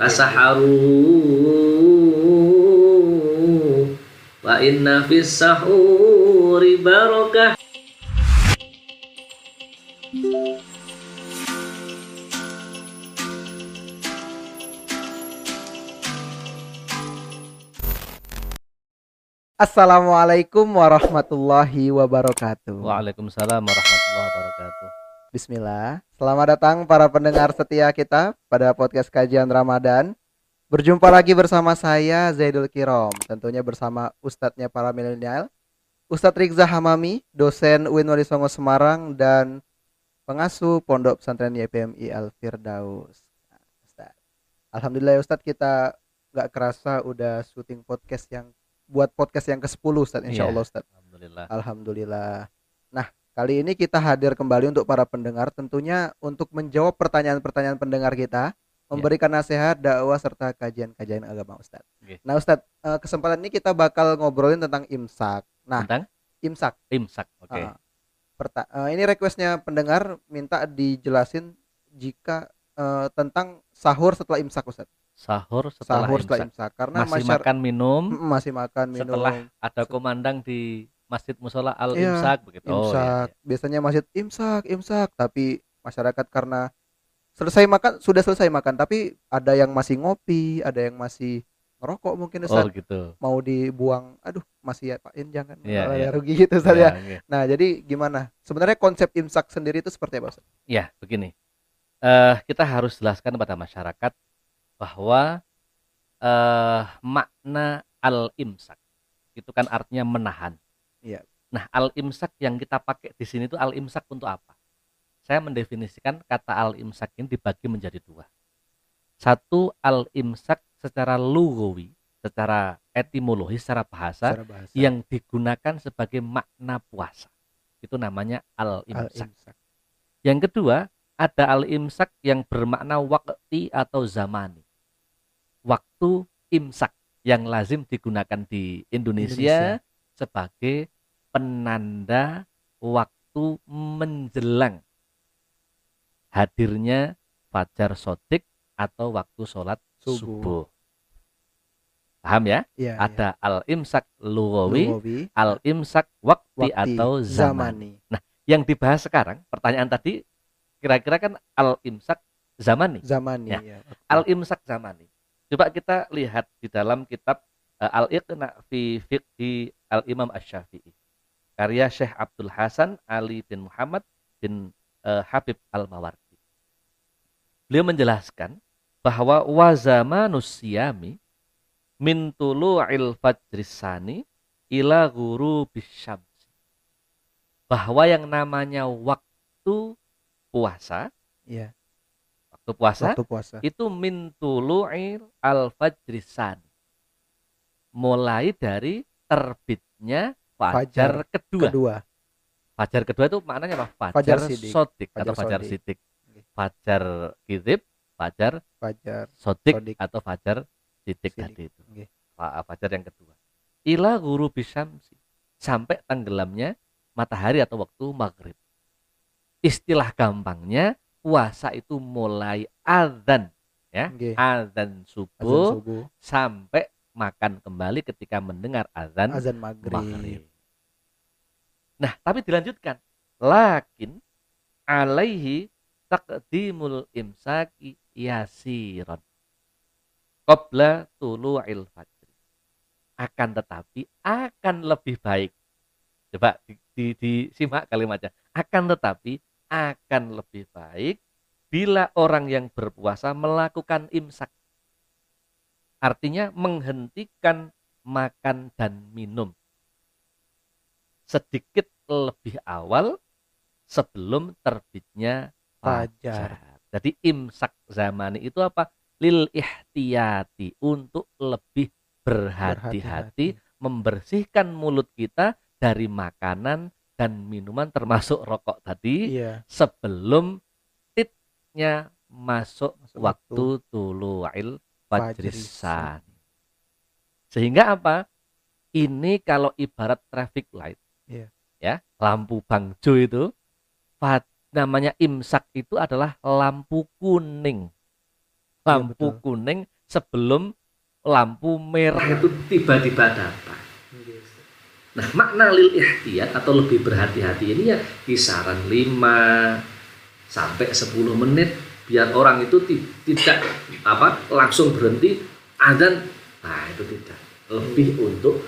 tasaharu wa inna fis sahuri barakah Assalamualaikum warahmatullahi wabarakatuh. Waalaikumsalam warahmatullahi wabarakatuh. Bismillah. Selamat datang para pendengar setia kita pada podcast kajian Ramadan. Berjumpa lagi bersama saya Zaidul Kirom, tentunya bersama ustadznya para milenial, Ustadz Rizza Hamami, dosen UIN Wali Songo Semarang dan pengasuh Pondok Pesantren YPMI Al Firdaus. Nah, Ustadz. Alhamdulillah ya Ustadz kita nggak kerasa udah syuting podcast yang buat podcast yang ke-10 Ustadz insya Iya. Allah Ustadz. Alhamdulillah. Alhamdulillah. Nah, kali ini kita hadir kembali untuk para pendengar tentunya untuk menjawab pertanyaan-pertanyaan pendengar kita, memberikan nasihat, dakwah serta kajian-kajian agama Ustadz. Oke. Nah, Ustadz, eh, kesempatan ini kita bakal ngobrolin tentang imsak. Nah, Tentang imsak. imsak. Oke. Ah, perta- eh, ini requestnya pendengar minta dijelasin jika eh, tentang sahur setelah imsak Ustadz. Sahur setelah Sahur setelah imsak. imsak karena Masih masyar- makan minum masih makan minum setelah ada komandang di Masjid Musola Al Iya, Imsak begitu. Oh, imsak iya, iya. biasanya masjid imsak imsak tapi masyarakat karena selesai makan sudah selesai makan tapi ada yang masih ngopi ada yang masih ngerokok mungkin Oh Ustaz gitu. mau dibuang aduh masih ya Pak In jangan Iya, malah iya. rugi gitu Ustaz ya Ya, oke. nah jadi gimana sebenarnya konsep imsak sendiri itu seperti apa Ustaz? Ya, begini. Eh kita harus jelaskan kepada masyarakat bahwa eh makna al-imsak itu kan artinya menahan. Iya. Nah, al-imsak yang kita pakai di sini itu al-imsak untuk apa? Saya mendefinisikan kata al-imsak ini dibagi menjadi dua. Satu al-imsak secara lugawi, secara etimologi, secara bahasa secara bahasa yang digunakan sebagai makna puasa. Itu namanya al-imsak. Yang kedua, ada al-imsak yang bermakna waktu atau zamani. Waktu imsak yang lazim digunakan di Indonesia, Indonesia. Sebagai penanda waktu menjelang hadirnya fajar sodik atau waktu sholat Subuh. subuh. Paham ya? Iya, Ada al-imsak iya. lugawi, al-imsak waktu, wakti, atau zamani zamani yang dibahas sekarang pertanyaan tadi kira-kira kan al imsak zamani zamani Ya. ya. waktu. al imsak zamani coba kita lihat di dalam kitab al iqna fi fiqhi al imam asy-syafi'i. Karya Syekh Abdul Hasan Ali bin Muhammad bin eh, Habib al Mawardi beliau menjelaskan bahwa wa zamanus siyami min tulu'il fajris sani ila ghurubis syamsi. Bahwa yang namanya waktu puasa Iya, waktu puasa waktu puasa. itu min tulu'il al fajrisan mulai dari terbitnya fajar, kedua. kedua fajar kedua itu maknanya apa fajar, Fajar sidik. sodik Fajar atau fajar sodik. sidik fajar kidib fajar fajar sodik, Sodik. atau fajar sidik, Sidik. tadi itu. Fa- fajar yang kedua ila guru bisyamsi sampai tenggelamnya matahari atau waktu maghrib istilah gampangnya puasa itu mulai azan ya azan azan subuh subuh sampai makan kembali ketika mendengar azan azan maghrib maghrib. Nah, tapi dilanjutkan. Lakin alaihi taqdimul imsaki yasiron. Qabla tulu'il fajri. Akan tetapi akan lebih baik. Coba di, di, disimak kalimatnya. Akan tetapi akan lebih baik bila orang yang berpuasa melakukan imsak. Artinya menghentikan makan dan minum sedikit lebih awal sebelum terbitnya Fajar. Jadi imsak zamani itu apa? Lil ihtiyati untuk lebih berhati-hati membersihkan mulut kita dari makanan dan minuman termasuk rokok tadi Iya. sebelum titnya masuk Masuk waktu tulu'il Fajrisan. Sehingga apa? Ini kalau ibarat traffic light. Iya. Ya, lampu bangjo itu namanya imsak itu adalah lampu kuning. lampu betul. kuning sebelum lampu merah itu tiba-tiba datang. Nah, makna lil ihtiyat atau lebih berhati-hati ini ya kisaran 5 sampai 10 menit biar orang itu ti- tidak apa langsung berhenti adzan. Nah, itu tidak. Lebih untuk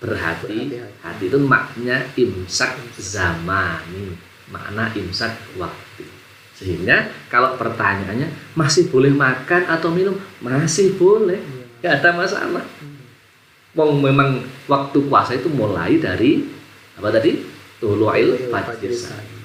berhati Berhati-hati. hati itu makna imsak zamani, makna imsak waktu. Sehingga kalau pertanyaannya masih boleh makan atau minum, masih boleh, nggak ada masalah. Wong memang waktu puasa itu mulai dari apa tadi? Tulu'il fajr.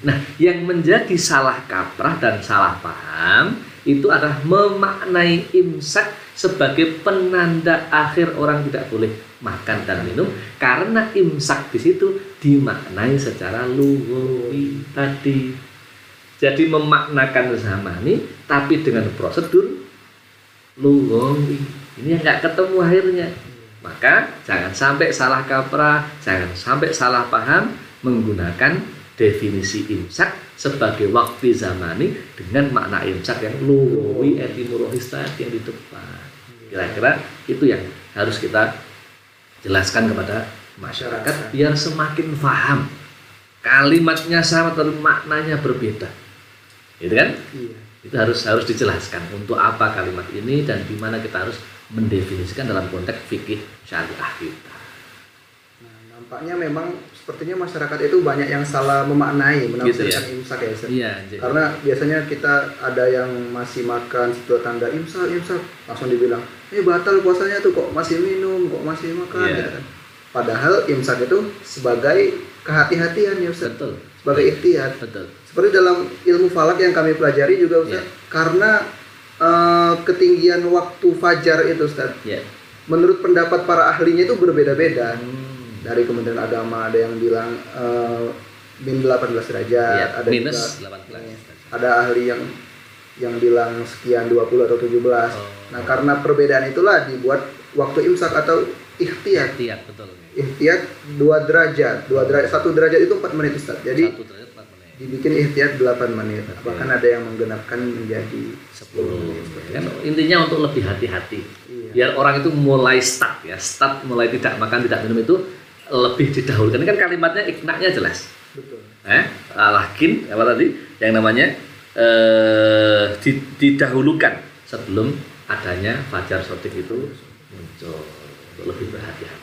Nah, yang menjadi salah kaprah dan salah paham itu adalah memaknai imsak sebagai penanda akhir orang tidak boleh makan dan minum karena imsak di situ dimaknai secara lugawi tadi. Jadi memaknakan zamani tapi dengan prosedur lugawi. Ini yang nggak ketemu akhirnya. Maka jangan sampai salah kaprah, jangan sampai salah paham menggunakan definisi imsak sebagai waktu zamani dengan makna imsak yang luwi etimologis tadi yang di depan. Kira-kira itu yang harus kita jelaskan kepada masyarakat biar semakin paham. Kalimatnya sama tapi maknanya berbeda. Gitu kan? Iya. Itu harus harus dijelaskan untuk apa kalimat ini dan di mana kita harus mendefinisikan dalam konteks fikih syariah kita. Nah, nampaknya memang sepertinya masyarakat itu banyak yang salah memaknai menafsirkan imsak ya Ustaz. Iya, jadi- Karena biasanya kita ada yang masih makan setelah tanda imsak, imsak langsung dibilang, "Eh batal puasanya tuh kok masih minum, kok masih makan." Iya. gitu kan. Padahal imsak itu sebagai kehati-hatian ya Ustaz, betul, sebagai ikhtiar. betul. Seperti dalam ilmu falak yang kami pelajari juga Ustaz, Iya. karena eh, ketinggian waktu fajar itu Ustaz, Ya. menurut pendapat para ahlinya itu berbeda-beda. Hmm. Dari Kementerian Agama ada yang bilang eh, min 18 derajat, Iya, ada minus juga 18. ada ahli yang yang bilang sekian 20 atau 17. Oh. Nah, karena perbedaan itulah dibuat waktu imsak atau ikhtiyat. Ikhtiar, betul. Ihtiyat 2 derajat, 2 derajat, 1 derajat itu 4 menit Ustaz. Jadi Satu derajat empat menit. dibikin ihtiyat 8 menit. Oke. Bahkan ada yang menggenapkan menjadi 10 10 menit. kan intinya untuk lebih hati-hati Iya. biar orang itu mulai start ya start mulai tidak makan tidak minum itu lebih didahulukan ini kan kalimatnya iknaknya jelas Betul. eh lakin apa tadi yang namanya eh di- didahulukan sebelum adanya fajar sotik itu muncul untuk lebih berhati-hati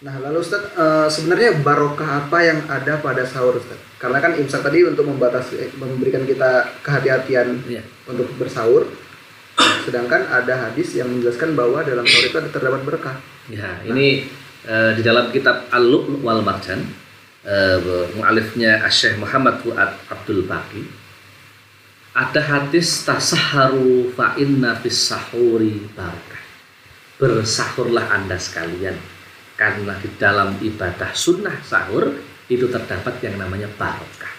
Nah, lalu Ustaz, eh, sebenarnya barokah apa yang ada pada sahur Ustaz? Karena kan imsak tadi untuk membatasi, eh, memberikan kita kehati-hatian Iya. untuk bersahur. Sedangkan ada hadis yang menjelaskan bahwa dalam sahur itu ada terdapat berkah. Ya, ini eh, di dalam kitab Al-Lu'lu' wal Marjan eh, mualifnya Syekh Muhammad Fuad Abdul Baqi ada hadis tasaharu fa inna fis sahuri barakah. Bersahurlah Anda sekalian karena di dalam ibadah sunnah sahur itu terdapat yang namanya barokah.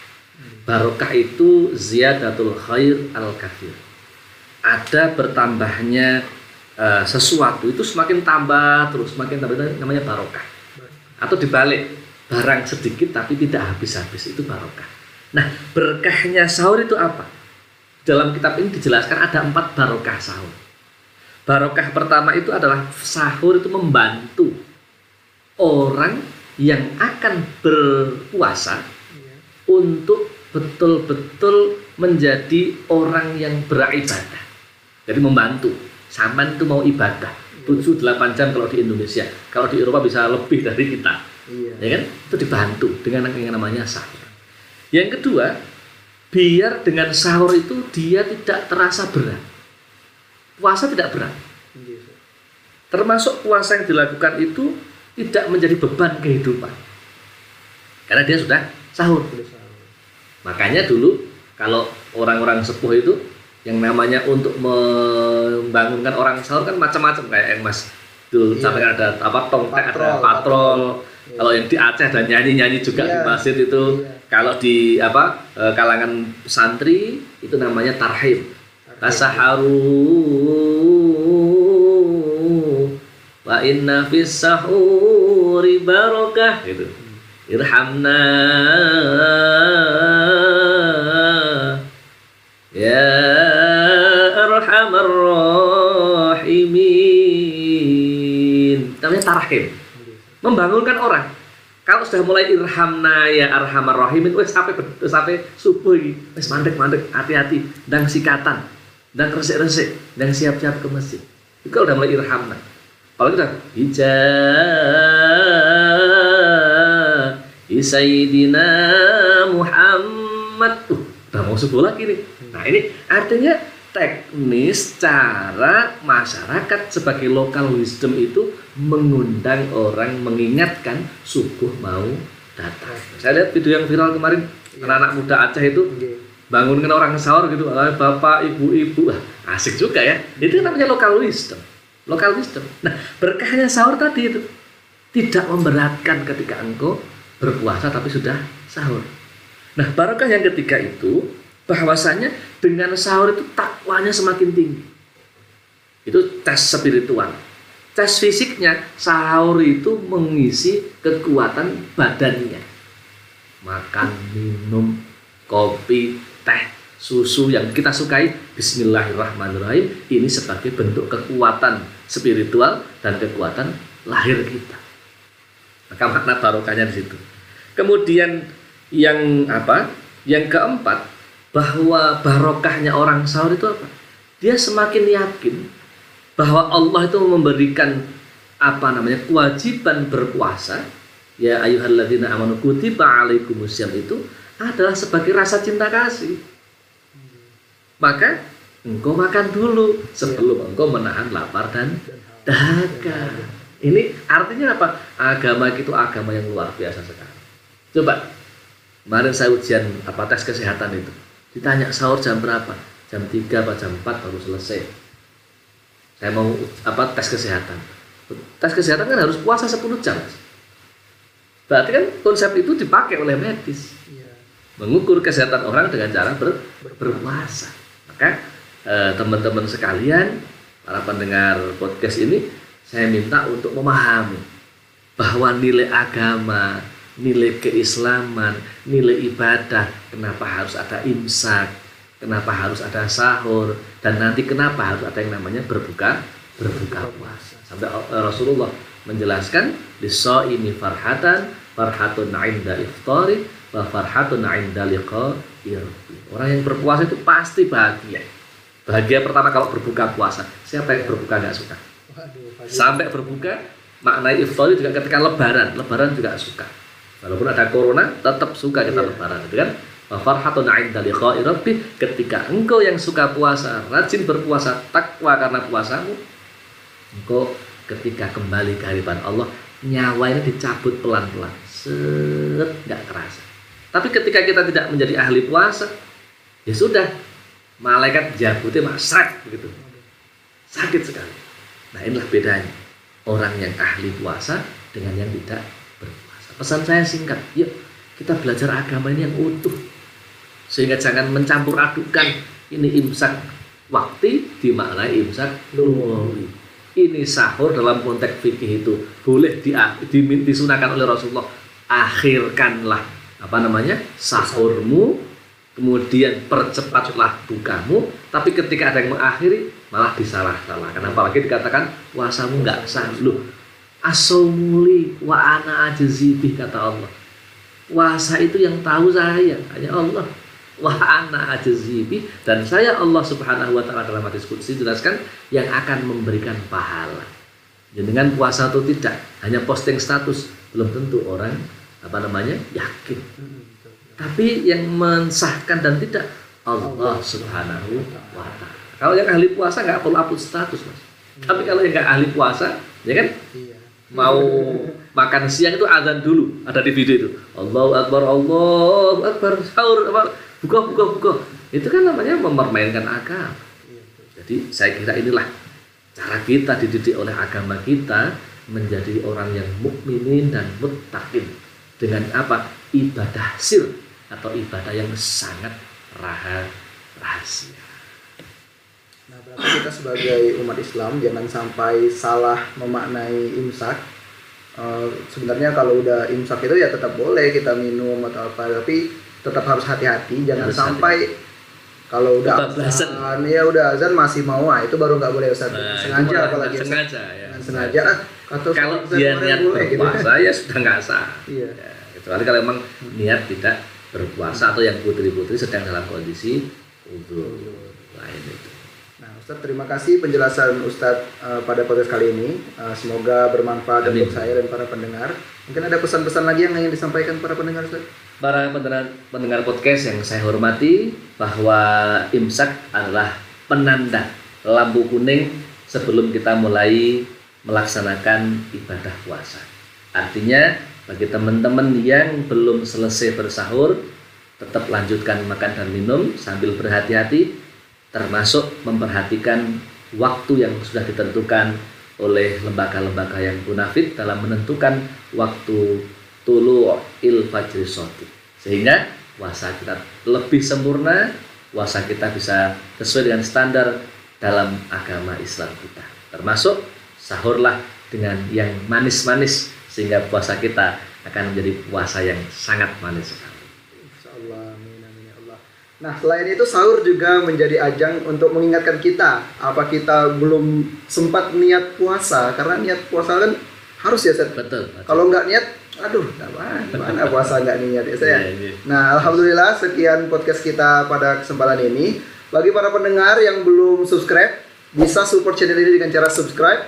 Barokah itu ziyadatul khair al kafir. Ada bertambahnya eh, sesuatu itu semakin tambah terus semakin tambah itu namanya barokah. Atau dibalik barang sedikit tapi tidak habis-habis itu barokah. Nah berkahnya sahur itu apa? Dalam kitab ini dijelaskan ada empat barokah sahur. Barokah pertama itu adalah sahur itu membantu orang yang akan berpuasa untuk betul-betul menjadi orang yang beribadah. Jadi membantu. Saman itu mau ibadah. 7-8 jam kalau di Indonesia. Kalau di Eropa bisa lebih dari kita. Iya. Ya kan? Itu dibantu dengan yang namanya sahur. Yang kedua, biar dengan sahur itu dia tidak terasa berat. Puasa tidak berat. Termasuk puasa yang dilakukan itu tidak menjadi beban kehidupan. Karena dia sudah sahur. Makanya dulu kalau orang-orang sepuh itu yang namanya untuk membangunkan orang sahur kan macam-macam kayak yang Mas dulu Iya. sampai ada apa tongkat ada Patrol, patrol. Iya. Kalau yang di Aceh ada nyanyi-nyanyi juga di Iya. masjid itu. Iya. Kalau di apa eh, kalangan santri itu namanya tarhim. Tasaharu wa inna fis sahuri barakah gitu. Irhamna ya arhamar rahimin. Namanya tarahim. Membangunkan orang. Kalau sudah mulai irhamna ya arhamar rahimin, wes sampai wes sampai subuh ini, wes mandek mandek, hati-hati, dan sikatan, dan resik-resik, dan siap-siap ke masjid. Itu kalau udah mulai irhamna. Kalau kita hijab Sayyidina Muhammad. Uh, udah mau subuh lagi nih. Nah ini artinya teknis cara masyarakat sebagai local wisdom itu mengundang orang mengingatkan subuh mau datang. Saya lihat video yang viral kemarin anak-anak muda Aceh itu bangunkan orang sahur gitu, "Ah, bapak, ibu, ibu, Ah, asik juga ya. Itu namanya local wisdom. Local wisdom. Nah berkahnya sahur tadi itu tidak memberatkan ketika engkau berpuasa tapi sudah sahur. Nah barokah yang ketiga itu bahwasanya dengan sahur itu takwanya semakin tinggi. Itu tes spiritual. Tes fisiknya sahur itu mengisi kekuatan badannya. Makan, minum, kopi, teh, susu yang kita sukai Bismillahirrahmanirrahim ini sebagai bentuk kekuatan spiritual dan kekuatan lahir kita. Maka makna barokahnya di situ. Kemudian yang apa? Yang keempat, bahwa barokahnya orang sahur itu apa? Dia semakin yakin bahwa Allah itu memberikan apa namanya kewajiban berpuasa ya ayyuhalladzina amanu kutiba alaikumusiyam itu adalah sebagai rasa cinta kasih. Maka engkau makan dulu sebelum engkau menahan lapar dan dahaga. Ini artinya apa? Agama itu agama yang luar biasa sekali. Coba kemarin saya ujian apa tes kesehatan itu. Ditanya sahur jam berapa? Jam 3 atau jam 4 baru selesai. Saya mau apa tes kesehatan. Tes kesehatan kan harus puasa 10 jam. Berarti kan konsep itu dipakai oleh medis. Mengukur kesehatan orang dengan cara ber, berpuasa. Maka eh, teman-teman sekalian, para pendengar podcast ini, saya minta untuk memahami bahwa nilai agama, nilai keislaman, nilai ibadah, kenapa harus ada imsak, kenapa harus ada sahur, dan nanti kenapa harus ada yang namanya berbuka berbuka puasa. Sampai Rasulullah menjelaskan ini farhatan, farhatun inda iftari, wa farhatun inda liqa'i Orang yang berpuasa itu pasti bahagia. Bahagia pertama kalau berbuka puasa. Siapa yang berbuka nggak suka? Sampai berbuka, maknai iftari juga ketika lebaran. Lebaran juga suka. Walaupun ada corona, tetap suka kita lebaran, gitu kan? Wa farhatun 'inda liqa'i rabbih ketika engkau yang suka puasa, rajin berpuasa, takwa karena puasamu, engkau ketika kembali ke hadapan Allah, nyawa ini dicabut pelan-pelan. Set, nggak kerasa. Tapi ketika kita tidak menjadi ahli puasa, ya sudah, malaikat jabutnya masrak begitu. Sakit sekali. Nah inilah bedanya orang yang ahli puasa dengan yang tidak berpuasa. Pesan saya singkat, yuk kita belajar agama ini yang utuh. Sehingga jangan mencampur adukan ini imsak waktu dimaknai imsak lumawi. Ini sahur dalam konteks fikih itu boleh di, di, disunahkan oleh Rasulullah. Akhirkanlah apa namanya sahurmu kemudian percepatlah bukamu tapi ketika ada yang mengakhiri malah disalah-salahkan apalagi dikatakan puasamu nggak sah lu asomuli wa ana ajzibih kata Allah puasa itu yang tahu saya hanya Allah wa ana ajzibi dan saya Allah Subhanahu wa taala dalam hadis qudsi jelaskan yang akan memberikan pahala jadi dengan puasa atau tidak hanya posting status belum tentu orang apa namanya yakin tapi yang mensahkan dan tidak Allah Subhanahu wa taala. Kalau yang ahli puasa nggak perlu upload status, Mas. Tapi kalau yang nggak ahli puasa, ya kan? Mau makan siang itu azan dulu, ada di video itu. Allahu Akbar, Allahu Akbar, sahur, buka, buka, buka. Itu kan namanya mempermainkan agama. Jadi saya kira inilah cara kita dididik oleh agama kita menjadi orang yang mukminin dan muttaqin dengan apa? Ibadah sir atau ibadah yang sangat rahasia. Berarti kita sebagai umat Islam jangan sampai salah memaknai imsak. Uh, sebenarnya kalau udah imsak itu ya tetap boleh kita minum atau apa, tapi tetap harus hati-hati, jangan harus sampai hati. kalau udah azan ya udah azan masih mau ah itu baru nggak boleh Ustaz Nah, sengaja apalagi sengaja ya. Sengaja ah, kata Kalau dia niat gitu. berpuasa ya sudah nggak sah. Iya. Ya, kecuali kalau memang niat tidak berpuasa atau yang putri-putri sedang dalam kondisi uzur lain itu. Ustadz terima kasih penjelasan Ustadz eh, pada podcast kali ini. Eh, semoga bermanfaat Amin. untuk saya dan para pendengar. Mungkin ada pesan-pesan lagi yang ingin disampaikan para pendengar Ustadz? Para pendengar, pendengar podcast yang saya hormati bahwa imsak adalah penanda lampu kuning sebelum kita mulai melaksanakan ibadah puasa. Artinya bagi teman-teman yang belum selesai bersahur tetap lanjutkan makan dan minum sambil berhati-hati termasuk memperhatikan waktu yang sudah ditentukan oleh lembaga-lembaga yang munafik dalam menentukan waktu tulu il fajri shadiq. sehingga puasa kita lebih sempurna puasa kita bisa sesuai dengan standar dalam agama Islam kita termasuk sahurlah dengan yang manis-manis sehingga puasa kita akan menjadi puasa yang sangat manis sekali Insya Allah, amin, amin ya Allah. Nah, selain itu sahur juga menjadi ajang untuk mengingatkan kita apa kita belum sempat niat puasa karena niat puasa kan harus ya Ustadz. betul, Kalau nggak niat, aduh, mana, mana puasa nggak niat ya saya. Iya. Nah, alhamdulillah sekian podcast kita pada kesempatan ini. Bagi para pendengar yang belum subscribe, bisa support channel ini dengan cara subscribe.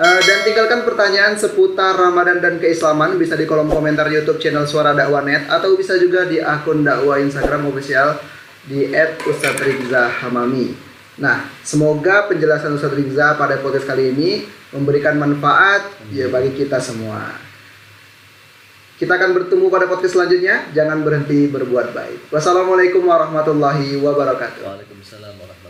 Eh, dan tinggalkan pertanyaan seputar Ramadan dan keislaman bisa di kolom komentar YouTube channel Suara Dakwah Net atau bisa juga di akun dakwah Instagram official di @ustadzrizzahamami. Nah, semoga penjelasan Ustadz Rizza pada podcast kali ini memberikan manfaat ya bagi kita semua. Kita akan bertemu pada podcast selanjutnya. Jangan berhenti berbuat baik. Wassalamualaikum warahmatullahi wabarakatuh. Waalaikumsalam warahmatullahi